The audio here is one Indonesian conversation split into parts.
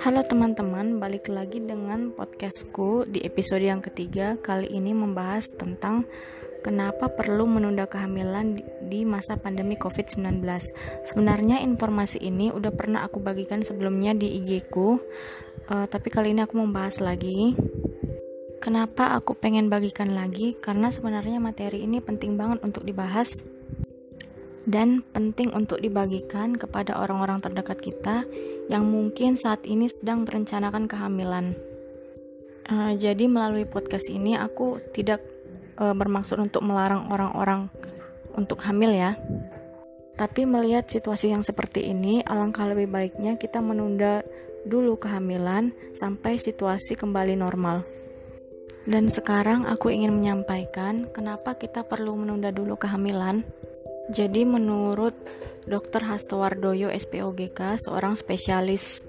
Halo teman-teman, balik lagi dengan podcastku di episode yang ketiga. Kali ini membahas tentang kenapa perlu menunda kehamilan di masa pandemi COVID-19 Sebenarnya informasi ini udah pernah aku bagikan sebelumnya di IG ku. Uh, Tapi kali ini aku membahas lagi. Kenapa aku pengen bagikan lagi? Karena sebenarnya materi ini penting banget untuk dibahas dan penting untuk dibagikan kepada orang-orang terdekat kita yang mungkin saat ini sedang merencanakan kehamilan. Uh, jadi melalui podcast ini aku tidak uh, bermaksud untuk melarang orang-orang untuk hamil ya. Tapi melihat situasi yang seperti ini, alangkah lebih baiknya kita menunda dulu kehamilan sampai situasi kembali normal. Dan sekarang aku ingin menyampaikan kenapa kita perlu menunda dulu kehamilan jadi menurut Dr. Hastowardoyo SPOGK, seorang spesialis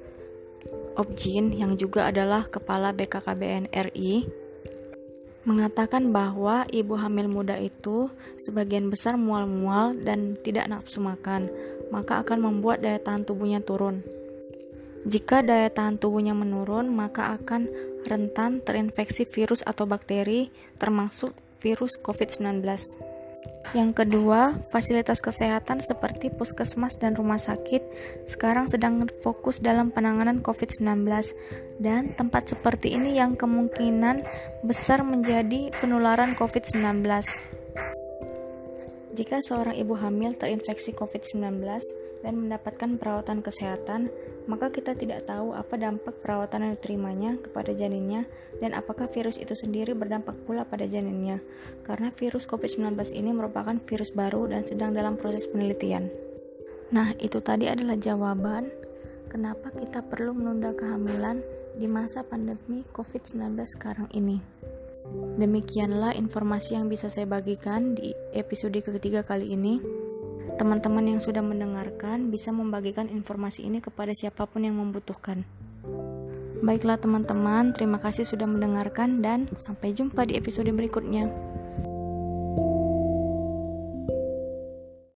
objin yang juga adalah kepala BKKBN RI, mengatakan bahwa ibu hamil muda itu sebagian besar mual-mual dan tidak nafsu makan, maka akan membuat daya tahan tubuhnya turun. Jika daya tahan tubuhnya menurun, maka akan rentan terinfeksi virus atau bakteri, termasuk virus COVID-19. Yang kedua, fasilitas kesehatan seperti puskesmas dan rumah sakit sekarang sedang fokus dalam penanganan COVID-19 dan tempat seperti ini yang kemungkinan besar menjadi penularan COVID-19. Jika seorang ibu hamil terinfeksi COVID-19 dan mendapatkan perawatan kesehatan, maka kita tidak tahu apa dampak perawatan yang diterimanya kepada janinnya dan apakah virus itu sendiri berdampak pula pada janinnya karena virus COVID-19 ini merupakan virus baru dan sedang dalam proses penelitian. Nah, itu tadi adalah jawaban kenapa kita perlu menunda kehamilan di masa pandemi COVID-19 sekarang ini. Demikianlah informasi yang bisa saya bagikan di episode ketiga kali ini. Teman-teman yang sudah mendengarkan bisa membagikan informasi ini kepada siapa pun yang membutuhkan. Baiklah teman-teman, terima kasih sudah mendengarkan dan sampai jumpa di episode berikutnya.